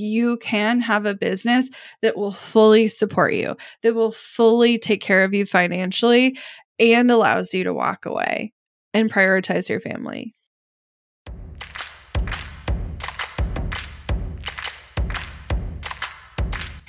you can have a business that will fully support you, that will fully take care of you financially and allows you to walk away and prioritize your family.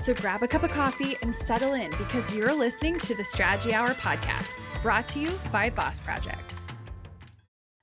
So grab a cup of coffee and settle in because you're listening to the Strategy Hour podcast, brought to you by Boss Project.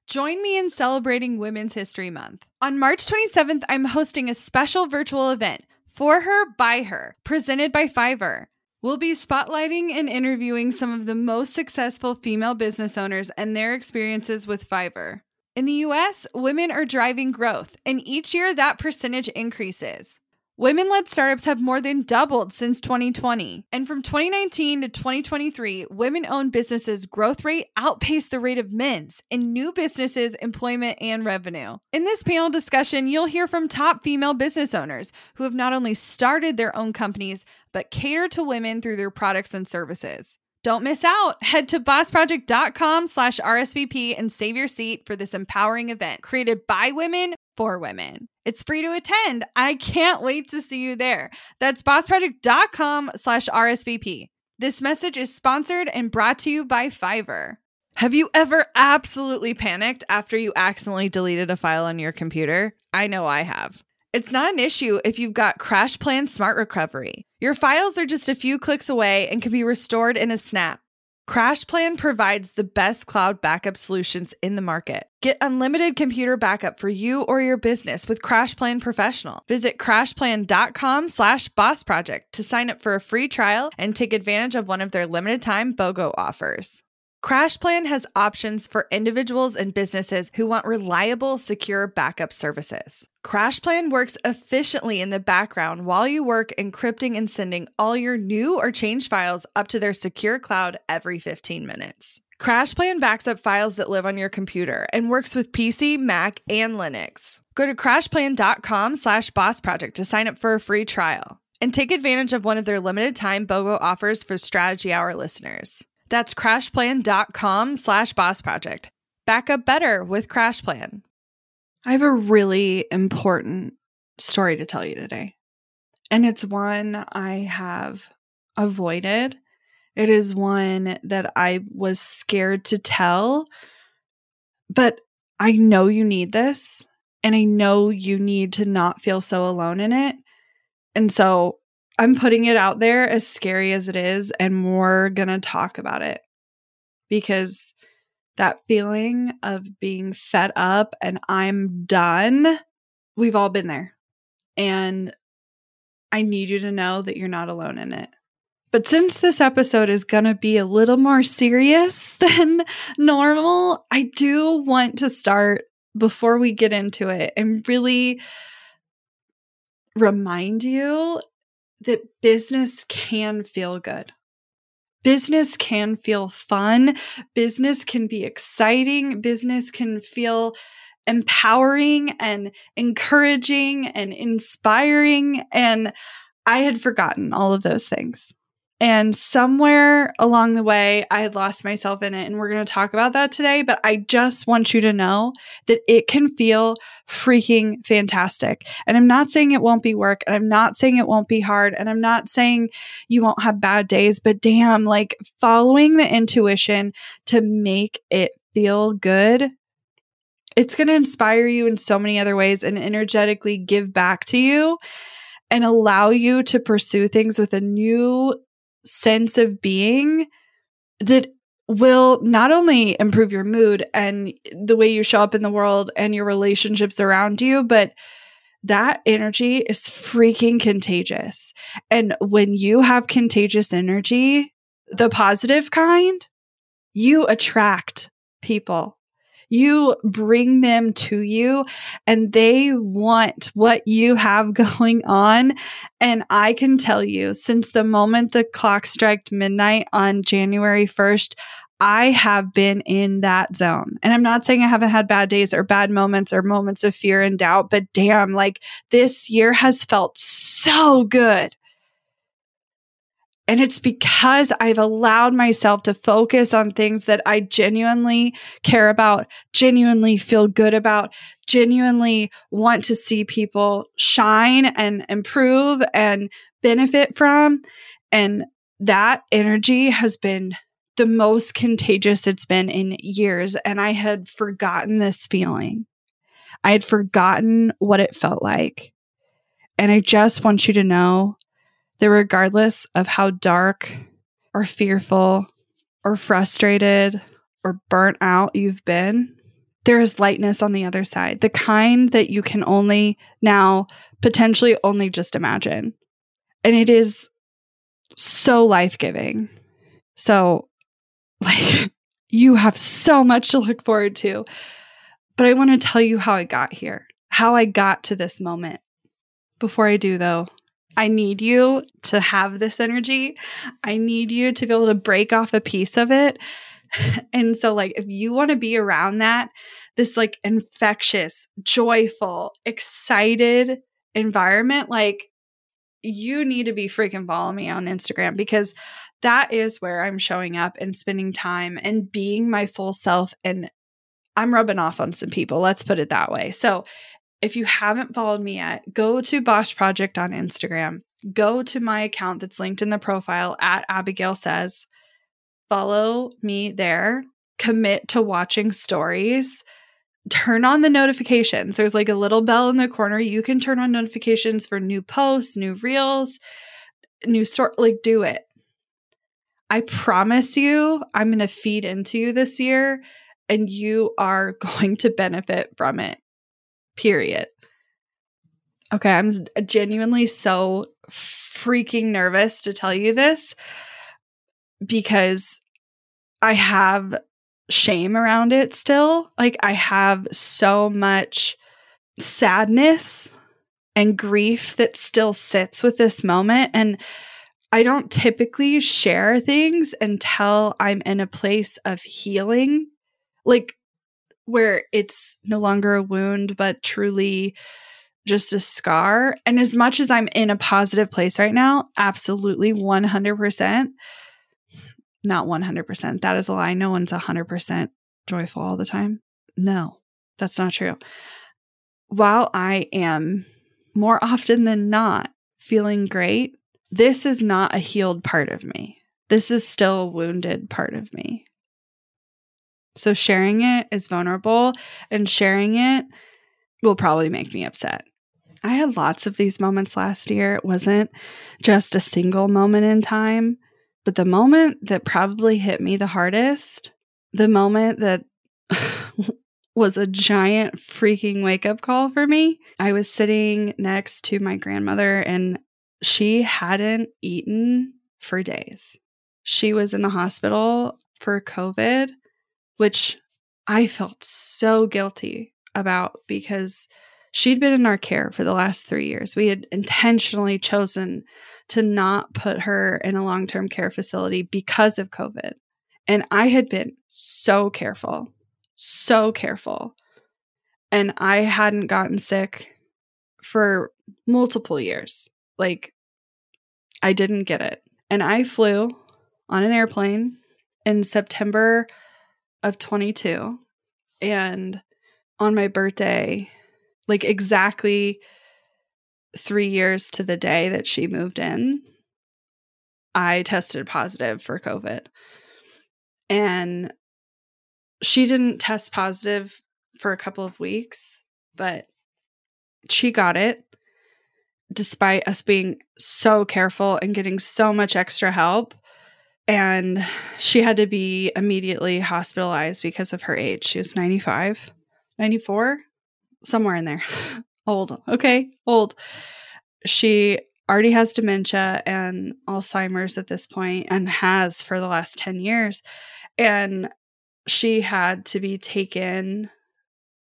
Join me in celebrating Women's History Month. On March 27th, I'm hosting a special virtual event, For Her, By Her, presented by Fiverr. We'll be spotlighting and interviewing some of the most successful female business owners and their experiences with Fiverr. In the US, women are driving growth, and each year that percentage increases. Women led startups have more than doubled since 2020. And from 2019 to 2023, women owned businesses' growth rate outpaced the rate of men's in new businesses, employment, and revenue. In this panel discussion, you'll hear from top female business owners who have not only started their own companies, but cater to women through their products and services. Don't miss out. Head to bossproject.com slash RSVP and save your seat for this empowering event created by women for women. It's free to attend. I can't wait to see you there. That's bossproject.com slash RSVP. This message is sponsored and brought to you by Fiverr. Have you ever absolutely panicked after you accidentally deleted a file on your computer? I know I have. It's not an issue if you've got CrashPlan Smart Recovery. Your files are just a few clicks away and can be restored in a snap. CrashPlan provides the best cloud backup solutions in the market. Get unlimited computer backup for you or your business with CrashPlan Professional. Visit crashplan.com slash boss project to sign up for a free trial and take advantage of one of their limited time BOGO offers. CrashPlan has options for individuals and businesses who want reliable, secure backup services. CrashPlan works efficiently in the background while you work encrypting and sending all your new or changed files up to their secure cloud every 15 minutes. CrashPlan backs up files that live on your computer and works with PC, Mac, and Linux. Go to crashplan.com slash boss project to sign up for a free trial and take advantage of one of their limited time BOGO offers for Strategy Hour listeners. That's crashplan.com slash boss project. Back up better with CrashPlan. I have a really important story to tell you today. And it's one I have avoided. It is one that I was scared to tell, but I know you need this. And I know you need to not feel so alone in it. And so I'm putting it out there as scary as it is, and we're going to talk about it because that feeling of being fed up and I'm done, we've all been there. And I need you to know that you're not alone in it. But since this episode is going to be a little more serious than normal, I do want to start before we get into it and really remind you that business can feel good. Business can feel fun. Business can be exciting. Business can feel empowering and encouraging and inspiring. And I had forgotten all of those things. And somewhere along the way, I had lost myself in it. And we're going to talk about that today. But I just want you to know that it can feel freaking fantastic. And I'm not saying it won't be work. And I'm not saying it won't be hard. And I'm not saying you won't have bad days. But damn, like following the intuition to make it feel good it's going to inspire you in so many other ways and energetically give back to you and allow you to pursue things with a new sense of being that will not only improve your mood and the way you show up in the world and your relationships around you, but that energy is freaking contagious. And when you have contagious energy, the positive kind, you attract people. You bring them to you and they want what you have going on. And I can tell you, since the moment the clock struck midnight on January 1st, I have been in that zone. And I'm not saying I haven't had bad days or bad moments or moments of fear and doubt, but damn, like this year has felt so good. And it's because I've allowed myself to focus on things that I genuinely care about, genuinely feel good about, genuinely want to see people shine and improve and benefit from. And that energy has been the most contagious it's been in years. And I had forgotten this feeling. I had forgotten what it felt like. And I just want you to know that regardless of how dark or fearful or frustrated or burnt out you've been, there is lightness on the other side, the kind that you can only now potentially only just imagine. And it is so life giving. So, like, you have so much to look forward to. But I want to tell you how I got here, how I got to this moment. Before I do, though, I need you to have this energy. I need you to be able to break off a piece of it. And so, like, if you want to be around that, this like infectious, joyful, excited environment, like, you need to be freaking following me on Instagram because that is where I'm showing up and spending time and being my full self. And I'm rubbing off on some people. Let's put it that way. So if you haven't followed me yet, go to Boss Project on Instagram. Go to my account that's linked in the profile at Abigail Says. Follow me there. Commit to watching stories. Turn on the notifications. There's like a little bell in the corner. You can turn on notifications for new posts, new reels, new sort. Like, do it. I promise you, I'm going to feed into you this year and you are going to benefit from it period. Okay, I'm genuinely so freaking nervous to tell you this because I have shame around it still. Like, I have so much sadness and grief that still sits with this moment. And I don't typically share things until I'm in a place of healing. Like, where it's no longer a wound, but truly just a scar. And as much as I'm in a positive place right now, absolutely 100%, not 100%. That is a lie. No one's 100% joyful all the time. No, that's not true. While I am more often than not feeling great, this is not a healed part of me. This is still a wounded part of me. So sharing it is vulnerable and sharing it will probably make me upset. I had lots of these moments last year. It wasn't just a single moment in time, but the moment that probably hit me the hardest, the moment that was a giant freaking wake up call for me. I was sitting next to my grandmother and she hadn't eaten for days. She was in the hospital for COVID which I felt so guilty about because she'd been in our care for the last three years. We had intentionally chosen to not put her in a long term care facility because of COVID. And I had been so careful, so careful. And I hadn't gotten sick for multiple years. Like, I didn't get it. And I flew on an airplane in September of 22 and on my birthday like exactly 3 years to the day that she moved in I tested positive for covid. And she didn't test positive for a couple of weeks but she got it despite us being so careful and getting so much extra help and she had to be immediately hospitalized because of her age. She was 95, 94, somewhere in there. old. Okay, old. She already has dementia and Alzheimer's at this point and has for the last 10 years. And she had to be taken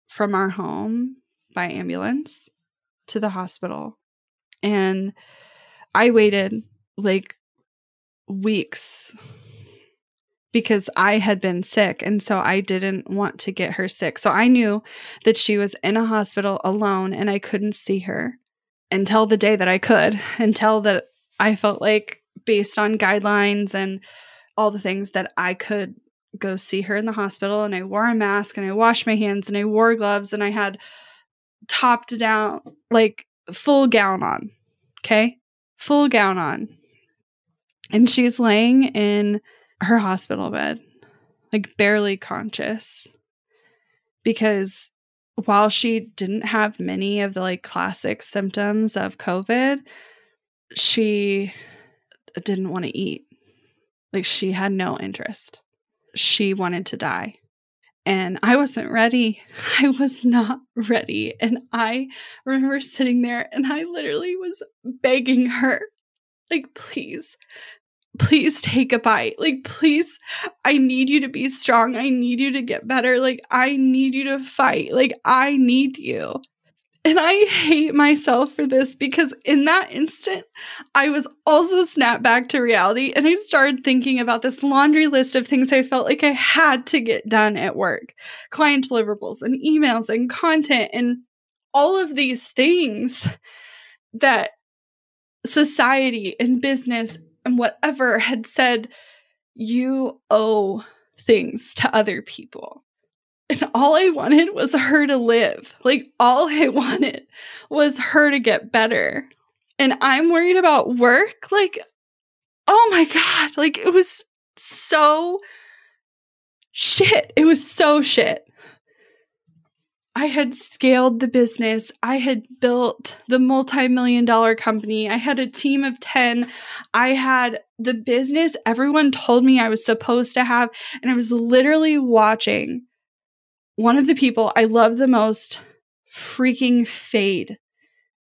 from our home by ambulance to the hospital. And I waited like weeks because I had been sick. And so I didn't want to get her sick. So I knew that she was in a hospital alone and I couldn't see her until the day that I could, until that I felt like, based on guidelines and all the things, that I could go see her in the hospital. And I wore a mask and I washed my hands and I wore gloves and I had topped down, like full gown on. Okay. Full gown on. And she's laying in her hospital bed, like barely conscious. Because while she didn't have many of the like classic symptoms of COVID, she didn't want to eat. Like she had no interest. She wanted to die. And I wasn't ready. I was not ready. And I remember sitting there and I literally was begging her, like, please, please take a bite. Like, please, I need you to be strong. I need you to get better. Like, I need you to fight. Like, I need you. And I hate myself for this because in that instant, I was also snapped back to reality and I started thinking about this laundry list of things I felt like I had to get done at work client deliverables and emails and content and all of these things that society and business and whatever had said, you owe things to other people. And all I wanted was her to live. Like, all I wanted was her to get better. And I'm worried about work. Like, oh my God. Like, it was so shit. It was so shit. I had scaled the business. I had built the multi million dollar company. I had a team of 10. I had the business everyone told me I was supposed to have. And I was literally watching one of the people I love the most freaking fade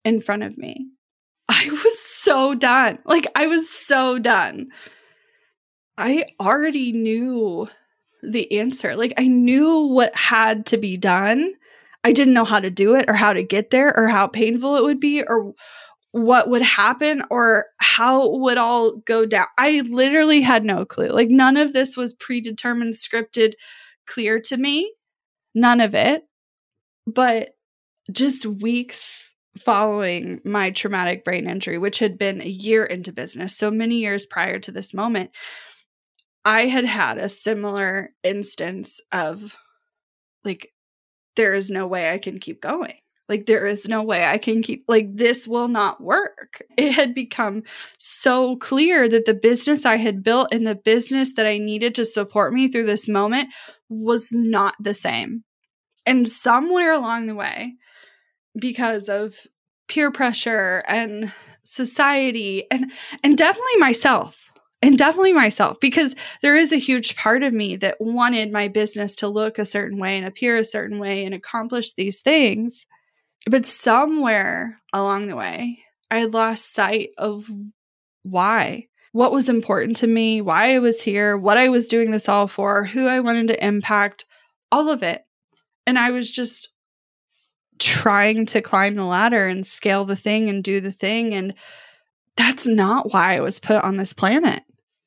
in front of me. I was so done. Like, I was so done. I already knew the answer. Like, I knew what had to be done. I didn't know how to do it or how to get there or how painful it would be or what would happen or how would all go down. I literally had no clue. Like none of this was predetermined, scripted, clear to me. None of it. But just weeks following my traumatic brain injury, which had been a year into business, so many years prior to this moment, I had had a similar instance of like there is no way I can keep going. Like, there is no way I can keep, like, this will not work. It had become so clear that the business I had built and the business that I needed to support me through this moment was not the same. And somewhere along the way, because of peer pressure and society and and definitely myself and definitely myself because there is a huge part of me that wanted my business to look a certain way and appear a certain way and accomplish these things. But somewhere along the way i lost sight of why what was important to me why i was here what i was doing this all for who i wanted to impact all of it. And i was just trying to climb the ladder and scale the thing and do the thing. And that's not why I was put on this planet.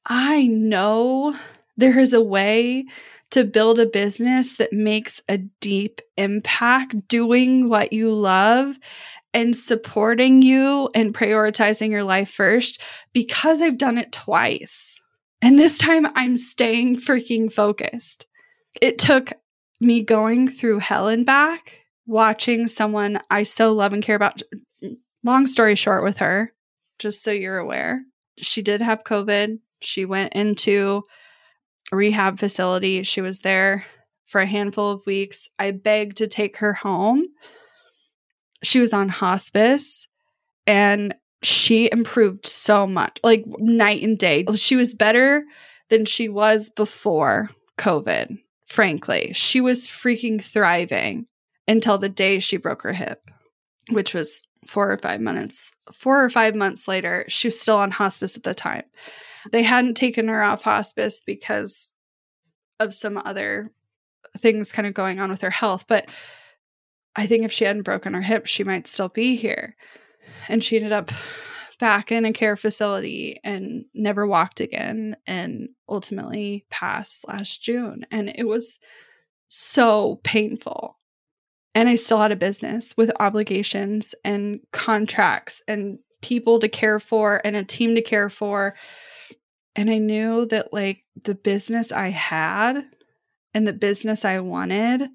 I know there is a way to build a business that makes a deep impact doing what you love and supporting you and prioritizing your life first because I've done it twice. And this time I'm staying freaking focused. It took me going through hell and back, watching someone I so love and care about. Long story short, with her, just so you're aware, she did have COVID. She went into rehab facility. She was there for a handful of weeks. I begged to take her home. She was on hospice and she improved so much, like night and day. She was better than she was before COVID, frankly. She was freaking thriving until the day she broke her hip, which was four or five months. Four or five months later, she was still on hospice at the time. They hadn't taken her off hospice because of some other things kind of going on with her health. But I think if she hadn't broken her hip, she might still be here. And she ended up back in a care facility and never walked again and ultimately passed last June. And it was so painful. And I still had a business with obligations and contracts and people to care for and a team to care for. And I knew that, like, the business I had and the business I wanted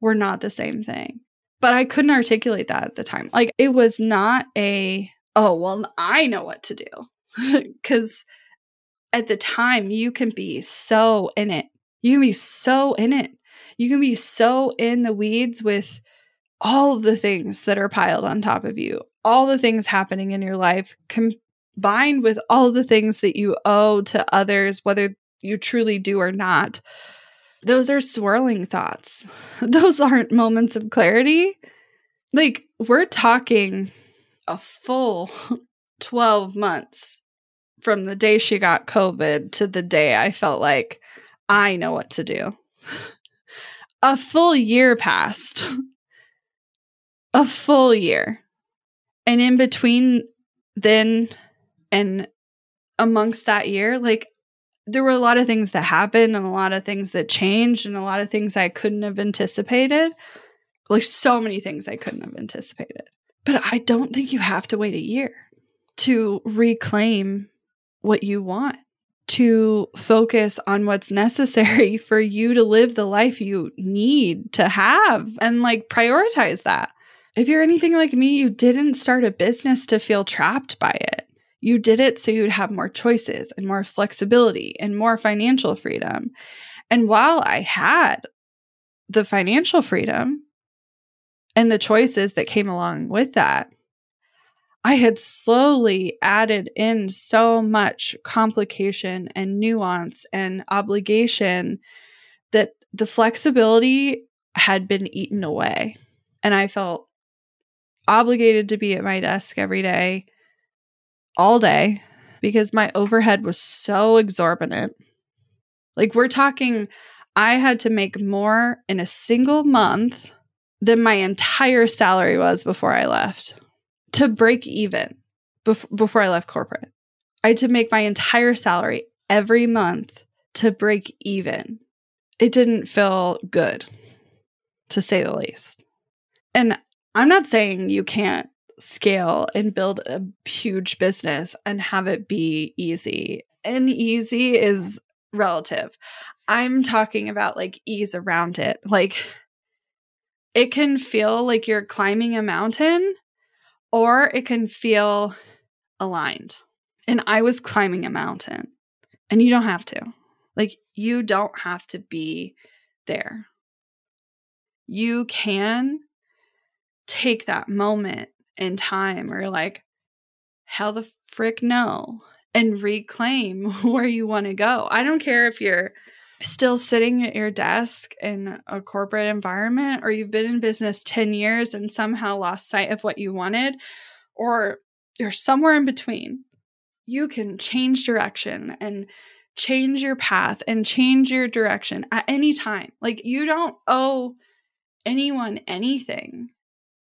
were not the same thing. But I couldn't articulate that at the time. Like, it was not a, oh, well, I know what to do. Because at the time, you can be so in it. You can be so in it. You can be so in the weeds with all the things that are piled on top of you, all the things happening in your life, combined with all the things that you owe to others, whether you truly do or not. Those are swirling thoughts. Those aren't moments of clarity. Like, we're talking a full 12 months from the day she got COVID to the day I felt like I know what to do. A full year passed a full year. And in between then and amongst that year, like there were a lot of things that happened and a lot of things that changed and a lot of things I couldn't have anticipated. Like so many things I couldn't have anticipated. But I don't think you have to wait a year to reclaim what you want, to focus on what's necessary for you to live the life you need to have and like prioritize that. If you're anything like me, you didn't start a business to feel trapped by it. You did it so you'd have more choices and more flexibility and more financial freedom. And while I had the financial freedom and the choices that came along with that, I had slowly added in so much complication and nuance and obligation that the flexibility had been eaten away. And I felt obligated to be at my desk every day, all day, because my overhead was so exorbitant. Like, we're talking, I had to make more in a single month than my entire salary was before I left to break even bef- before I left corporate. I had to make my entire salary every month to break even. It didn't feel good, to say the least. And I'm not saying you can't scale and build a huge business and have it be easy. And easy is relative. I'm talking about like ease around it. Like it can feel like you're climbing a mountain or it can feel aligned. And I was climbing a mountain. And you don't have to. Like you don't have to be there. You can take that moment in time or like, hell the frick no, and reclaim where you want to go. I don't care if you're still sitting at your desk in a corporate environment or you've been in business 10 years and somehow lost sight of what you wanted or you're somewhere in between. You can change direction and change your path and change your direction at any time. Like you don't owe anyone anything.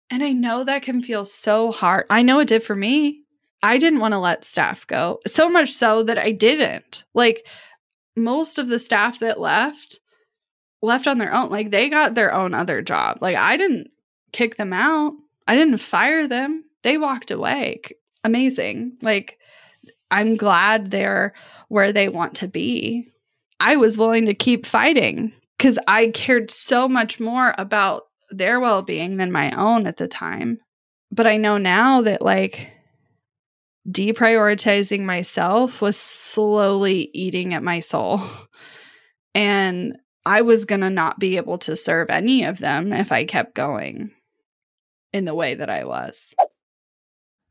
And I know that can feel so hard. I know it did for me. I didn't want to let staff go, so much so that I didn't. Like most of the staff that left, left on their own. Like they got their own other job. Like I didn't kick them out, I didn't fire them. They walked away. Amazing. Like I'm glad they're where they want to be. I was willing to keep fighting because I cared so much more about their well being than my own at the time. But I know now that like deprioritizing myself was slowly eating at my soul. And I was going to not be able to serve any of them if I kept going in the way that I was.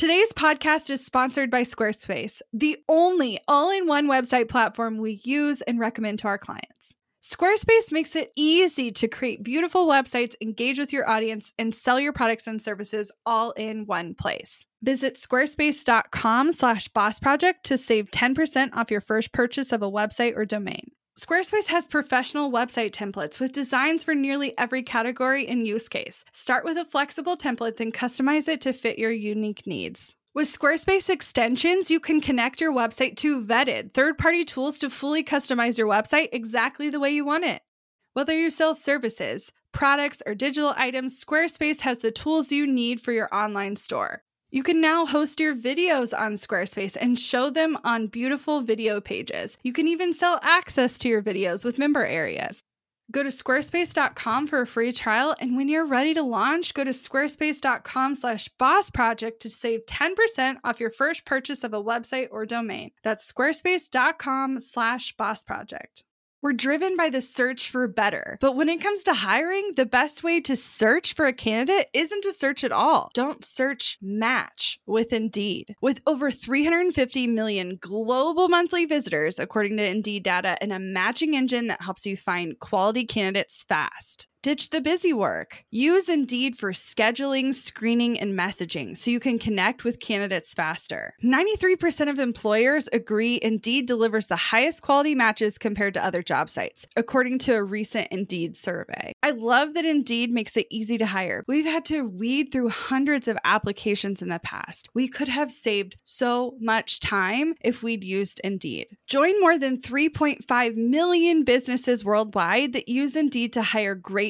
Today's podcast is sponsored by Squarespace, the only all in one website platform we use and recommend to our clients. Squarespace makes it easy to create beautiful websites, engage with your audience, and sell your products and services all in one place. Visit squarespace.com slash boss project to save 10% off your first purchase of a website or domain. Squarespace has professional website templates with designs for nearly every category and use case. Start with a flexible template, then customize it to fit your unique needs. With Squarespace extensions, you can connect your website to vetted third party tools to fully customize your website exactly the way you want it. Whether you sell services, products, or digital items, Squarespace has the tools you need for your online store. You can now host your videos on Squarespace and show them on beautiful video pages. You can even sell access to your videos with member areas. Go to squarespace.com for a free trial, and when you're ready to launch, go to squarespace.com slash boss project to save 10% off your first purchase of a website or domain. That's squarespace.com slash boss project. We're driven by the search for better. But when it comes to hiring, the best way to search for a candidate isn't to search at all. Don't search, match with Indeed. With over 350 million global monthly visitors, according to Indeed data, and a matching engine that helps you find quality candidates fast. Ditch the busy work. Use Indeed for scheduling, screening, and messaging so you can connect with candidates faster. 93% of employers agree Indeed delivers the highest quality matches compared to other job sites, according to a recent Indeed survey. I love that Indeed makes it easy to hire. We've had to weed through hundreds of applications in the past. We could have saved so much time if we'd used Indeed. Join more than 3.5 million businesses worldwide that use Indeed to hire great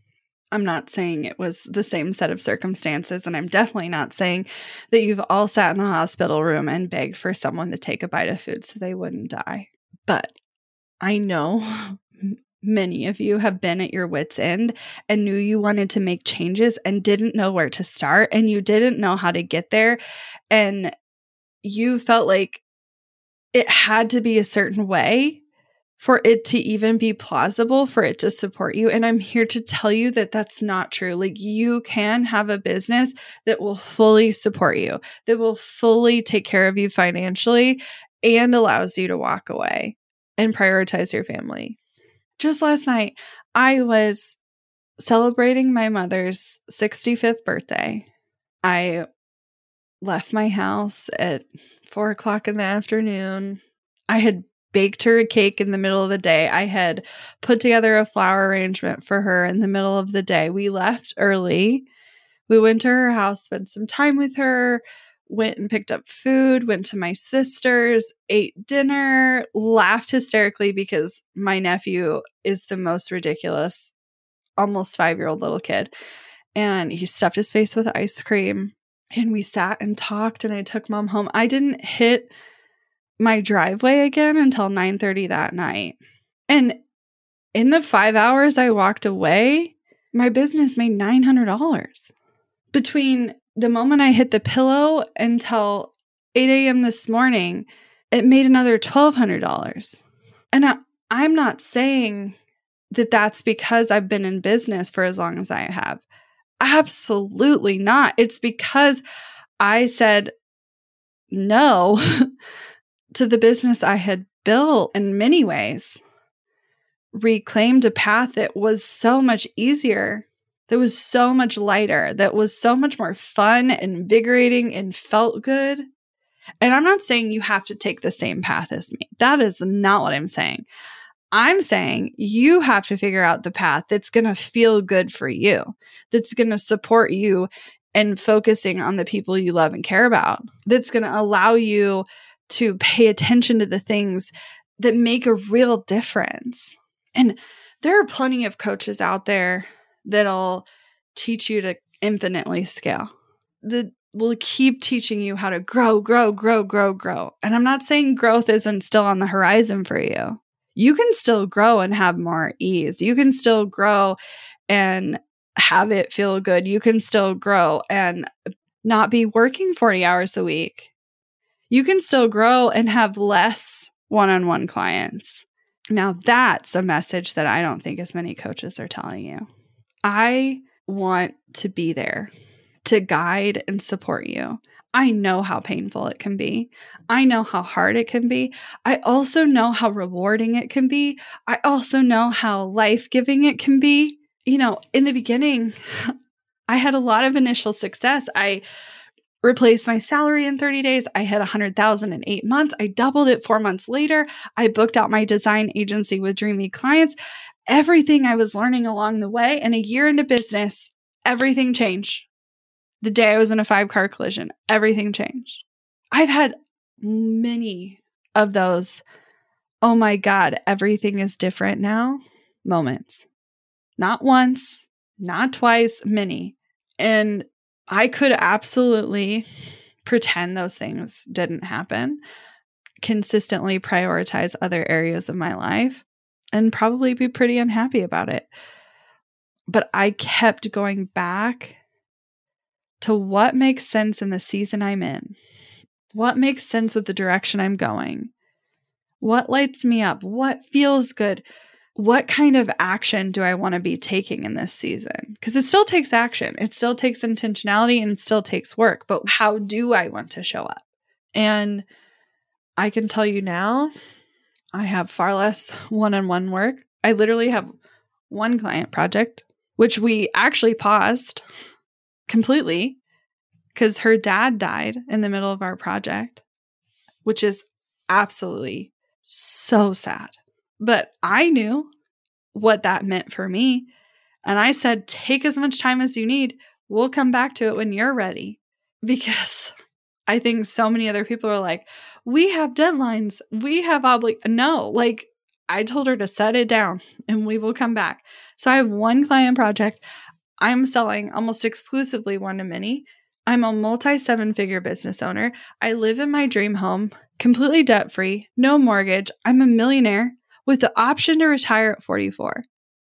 I'm not saying it was the same set of circumstances, and I'm definitely not saying that you've all sat in a hospital room and begged for someone to take a bite of food so they wouldn't die. But I know many of you have been at your wits' end and knew you wanted to make changes and didn't know where to start, and you didn't know how to get there. And you felt like it had to be a certain way for it to even be plausible for it to support you. And I'm here to tell you that that's not true. Like, you can have a business that will fully support you, that will fully take care of you financially and allows you to walk away and prioritize your family. Just last night, I was celebrating my mother's 65th birthday. I left my house at four o'clock in the afternoon. I had baked her a cake in the middle of the day. I had put together a flower arrangement for her in the middle of the day. We left early. We went to her house, spent some time with her. went and picked up food, went to my sister's, ate dinner, laughed hysterically because my nephew is the most ridiculous, almost five year old little kid. And he stuffed his face with ice cream. And we sat and talked, and I took mom home. I didn't hit my driveway again until 9:30 that night. And in the five hours I walked away, my business made $900 between the moment I hit the pillow until 8 a.m. this morning, it made another $1,200. And I, I'm not saying that that's because I've been in business for as long as I have. Absolutely not. It's because I said no to the business I had built in many ways, reclaimed a path that was so much easier that was so much lighter, that was so much more fun, invigorating, and felt good. And I'm not saying you have to take the same path as me. That is not what I'm saying. I'm saying you have to figure out the path that's going to feel good for you, that's going to support you and focusing on the people you love and care about, that's going to allow you to pay attention to the things that make a real difference. And there are plenty of coaches out there that'll teach you to infinitely scale. That will keep teaching you how to grow, grow, grow, grow, grow. And I'm not saying growth isn't still on the horizon for you. You can still grow and have more ease. You can still grow and have it feel good. You can still grow and not be working 40 hours a week. You can still grow and have less one on one clients. Now, that's a message that I don't think as many coaches are telling you. I want to be there to guide and support you. I know how painful it can be. I know how hard it can be. I also know how rewarding it can be. I also know how life giving it can be. You know, in the beginning, I had a lot of initial success. I replaced my salary in 30 days. I hit 100,000 in 8 months. I doubled it 4 months later. I booked out my design agency with dreamy clients everything I was learning along the way. And a year into business, everything changed. The day I was in a five car collision, everything changed. I've had many of those, oh my God, everything is different now moments. Not once, not twice, many. And I could absolutely pretend those things didn't happen, consistently prioritize other areas of my life and probably be pretty unhappy about it. But I kept going back to what makes sense in the season I'm in. What makes sense with the direction I'm going? What lights me up? What feels good? What kind of action do I want to be taking in this season? Because it still takes action, it still takes intentionality, and it still takes work. But how do I want to show up? And I can tell you now, I have far less one on one work. I literally have one client project, which we actually paused completely because her dad died in the middle of our project, which is absolutely so sad. But I knew what that meant for me. And I said, take as much time as you need. We'll come back to it when you're ready. Because I think so many other people are like, we have deadlines. We have obli no, like I told her to set it down and we will come back. So I have one client project. I'm selling almost exclusively one to many. I'm a multi seven figure business owner. I live in my dream home, completely debt free, no mortgage. I'm a millionaire with the option to retire at 44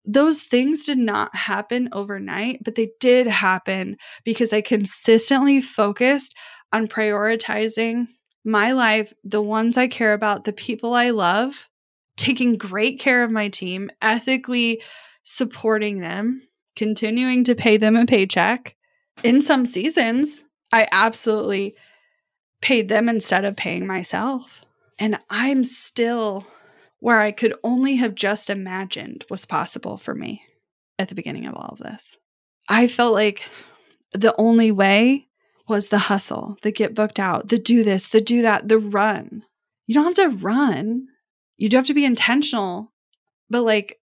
those things did not happen overnight, but they did happen because I consistently focused on prioritizing my life, the ones I care about, the people I love, taking great care of my team, ethically supporting them, continuing to pay them a paycheck. In some seasons, I absolutely paid them instead of paying myself. And I'm still where I could only have just imagined was possible for me at the beginning of all of this. I felt like the only way was the hustle, the get booked out, the do this, the do that, the run. You don't have to run. You do have to be intentional. But like,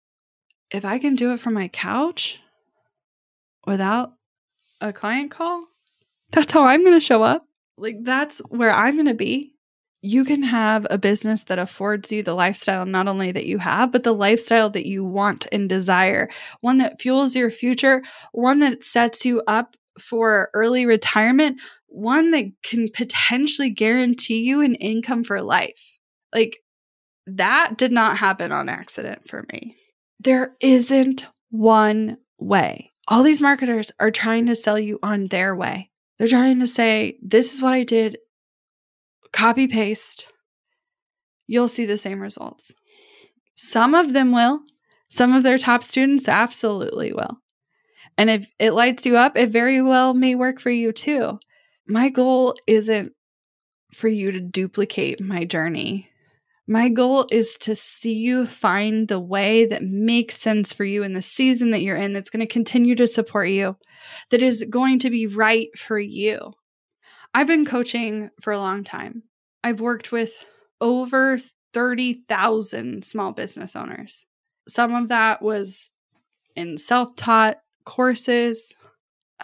if I can do it from my couch without a client call, that's how I'm going to show up. Like that's where I'm going to be. You can have a business that affords you the lifestyle not only that you have, but the lifestyle that you want and desire. One that fuels your future, one that sets you up for early retirement, one that can potentially guarantee you an income for life. Like that did not happen on accident for me. There isn't one way. All these marketers are trying to sell you on their way. They're trying to say, this is what I did, copy paste. You'll see the same results. Some of them will. Some of their top students absolutely will. And if it lights you up, it very well may work for you too. My goal isn't for you to duplicate my journey. My goal is to see you find the way that makes sense for you in the season that you're in, that's going to continue to support you, that is going to be right for you. I've been coaching for a long time. I've worked with over 30,000 small business owners. Some of that was in self taught courses,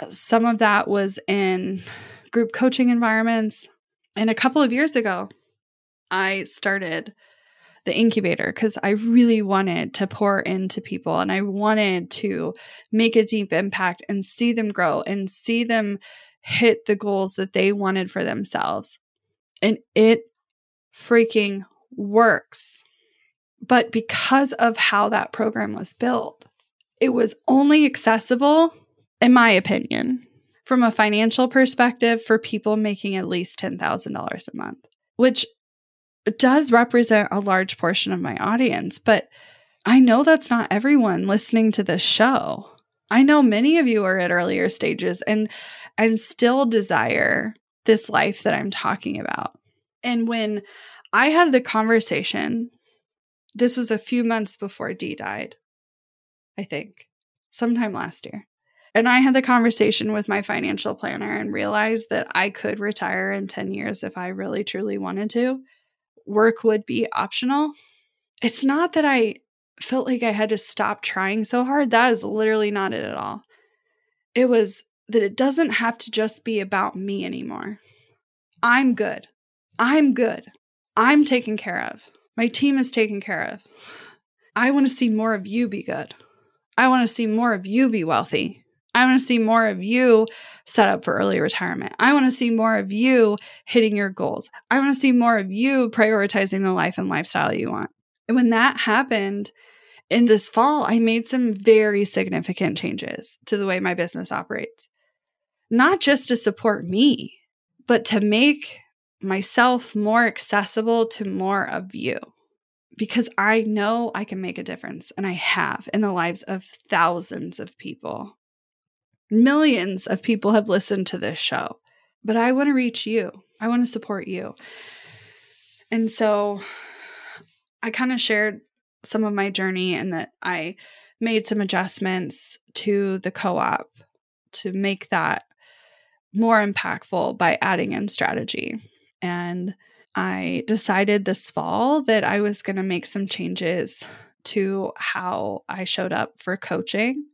uh, some of that was in group coaching environments. And a couple of years ago, I started the incubator because I really wanted to pour into people and I wanted to make a deep impact and see them grow and see them hit the goals that they wanted for themselves. And it freaking works. But because of how that program was built, it was only accessible, in my opinion, from a financial perspective for people making at least $10,000 a month, which does represent a large portion of my audience. But I know that's not everyone listening to this show. I know many of you are at earlier stages and and still desire this life that I'm talking about. And when I had the conversation, this was a few months before Dee died. I think, sometime last year. And I had the conversation with my financial planner and realized that I could retire in 10 years if I really truly wanted to. Work would be optional. It's not that I felt like I had to stop trying so hard. That is literally not it at all. It was that it doesn't have to just be about me anymore. I'm good. I'm good. I'm taken care of. My team is taken care of. I want to see more of you be good. I want to see more of you be wealthy. I want to see more of you set up for early retirement. I want to see more of you hitting your goals. I want to see more of you prioritizing the life and lifestyle you want. And when that happened in this fall, I made some very significant changes to the way my business operates. Not just to support me, but to make myself more accessible to more of you because I know I can make a difference and I have in the lives of thousands of people. Millions of people have listened to this show, but I want to reach you. I want to support you. And so I kind of shared some of my journey and that I made some adjustments to the co op to make that more impactful by adding in strategy. And I decided this fall that I was going to make some changes to how I showed up for coaching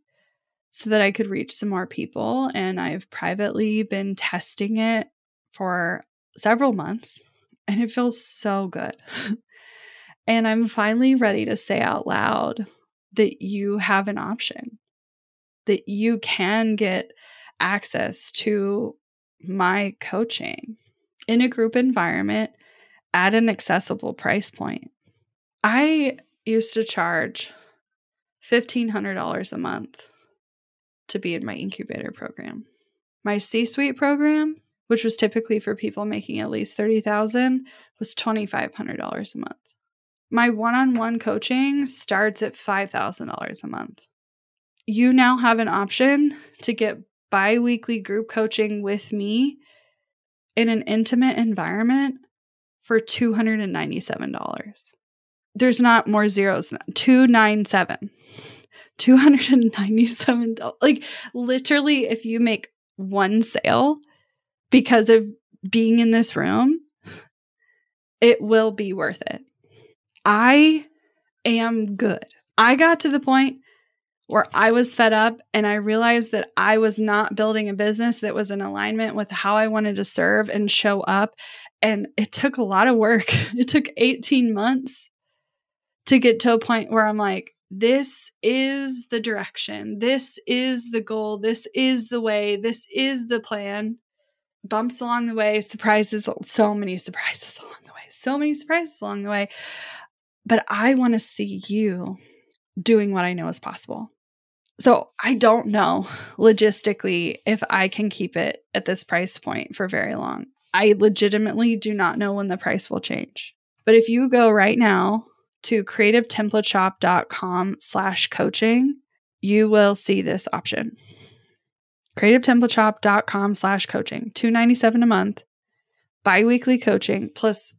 so that I could reach some more people. And I've privately been testing it for several months, and it feels so good. and I'm finally ready to say out loud that you have an option, that you can get access to my coaching in a group environment at an accessible price point. I used to charge $1,500 a month to be in my incubator program. My C suite program, which was typically for people making at least 30000 was $2,500 a month. My one on one coaching starts at $5,000 a month. You now have an option to get bi weekly group coaching with me in an intimate environment for $297. There's not more zeros than that. 297. $297. Like literally if you make one sale because of being in this room, it will be worth it. I am good. I got to the point where I was fed up and I realized that I was not building a business that was in alignment with how I wanted to serve and show up. And it took a lot of work. It took 18 months to get to a point where I'm like, this is the direction. This is the goal. This is the way. This is the plan. Bumps along the way, surprises, so many surprises along the way, so many surprises along the way. But I want to see you doing what I know is possible. So I don't know logistically if I can keep it at this price point for very long. I legitimately do not know when the price will change. But if you go right now to creativetemplateshop.com slash coaching, you will see this option. creativetemplateshop.com slash coaching, 297 a month, biweekly coaching, plus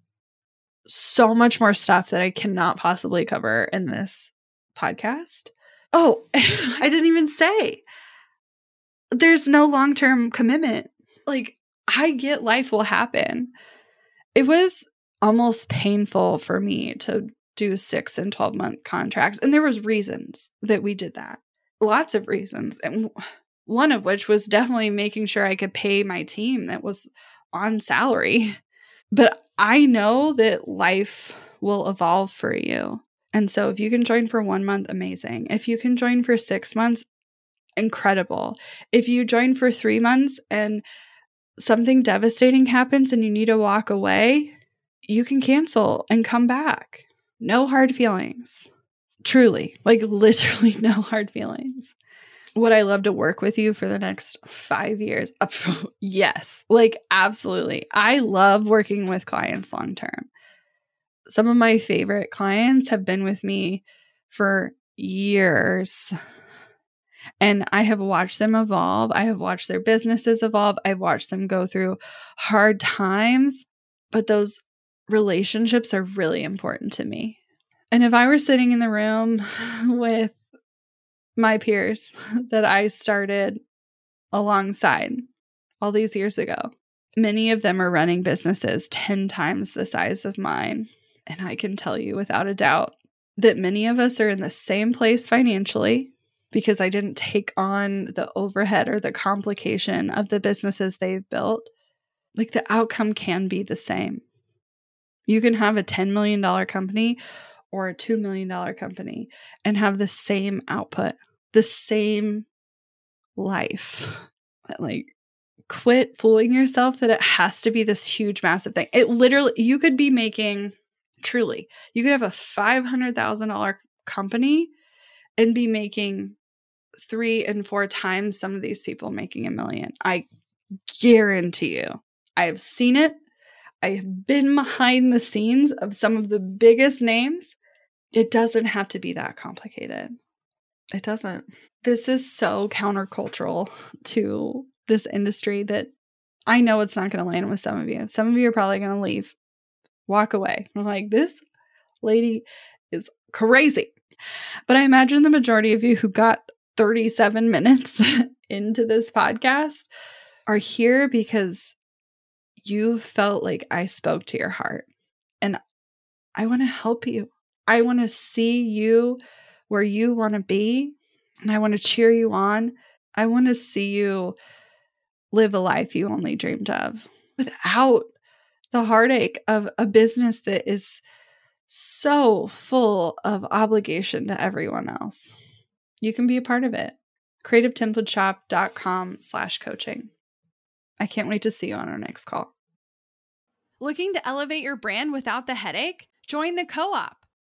so much more stuff that I cannot possibly cover in this podcast. Oh, I didn't even say there's no long term commitment. Like, I get life will happen. It was almost painful for me to do six and 12 month contracts. And there was reasons that we did that. Lots of reasons. And one of which was definitely making sure I could pay my team that was on salary. But I know that life will evolve for you. And so if you can join for one month, amazing. If you can join for six months, incredible. If you join for three months and something devastating happens and you need to walk away, you can cancel and come back. No hard feelings. Truly, like literally no hard feelings. Would I love to work with you for the next five years? yes, like absolutely. I love working with clients long term some of my favorite clients have been with me for years. And I have watched them evolve. I have watched their businesses evolve. I've watched them go through hard times, but those relationships are really important to me. And if I were sitting in the room with my peers that I started alongside all these years ago, many of them are running businesses 10 times the size of mine. And I can tell you without a doubt that many of us are in the same place financially because I didn't take on the overhead or the complication of the businesses they've built. Like the outcome can be the same. You can have a $10 million company or a $2 million company and have the same output, the same life. Like, quit fooling yourself that it has to be this huge, massive thing. It literally, you could be making Truly, you could have a $500,000 company and be making three and four times some of these people making a million. I guarantee you. I have seen it. I have been behind the scenes of some of the biggest names. It doesn't have to be that complicated. It doesn't. This is so countercultural to this industry that I know it's not going to land with some of you. Some of you are probably going to leave walk away. I'm like, this lady is crazy. But I imagine the majority of you who got 37 minutes into this podcast are here because you felt like I spoke to your heart. And I want to help you. I want to see you where you want to be. And I want to cheer you on. I want to see you live a life you only dreamed of without the heartache of a business that is so full of obligation to everyone else. You can be a part of it. CreativeTemplateshop.com slash coaching. I can't wait to see you on our next call. Looking to elevate your brand without the headache? Join the Co op,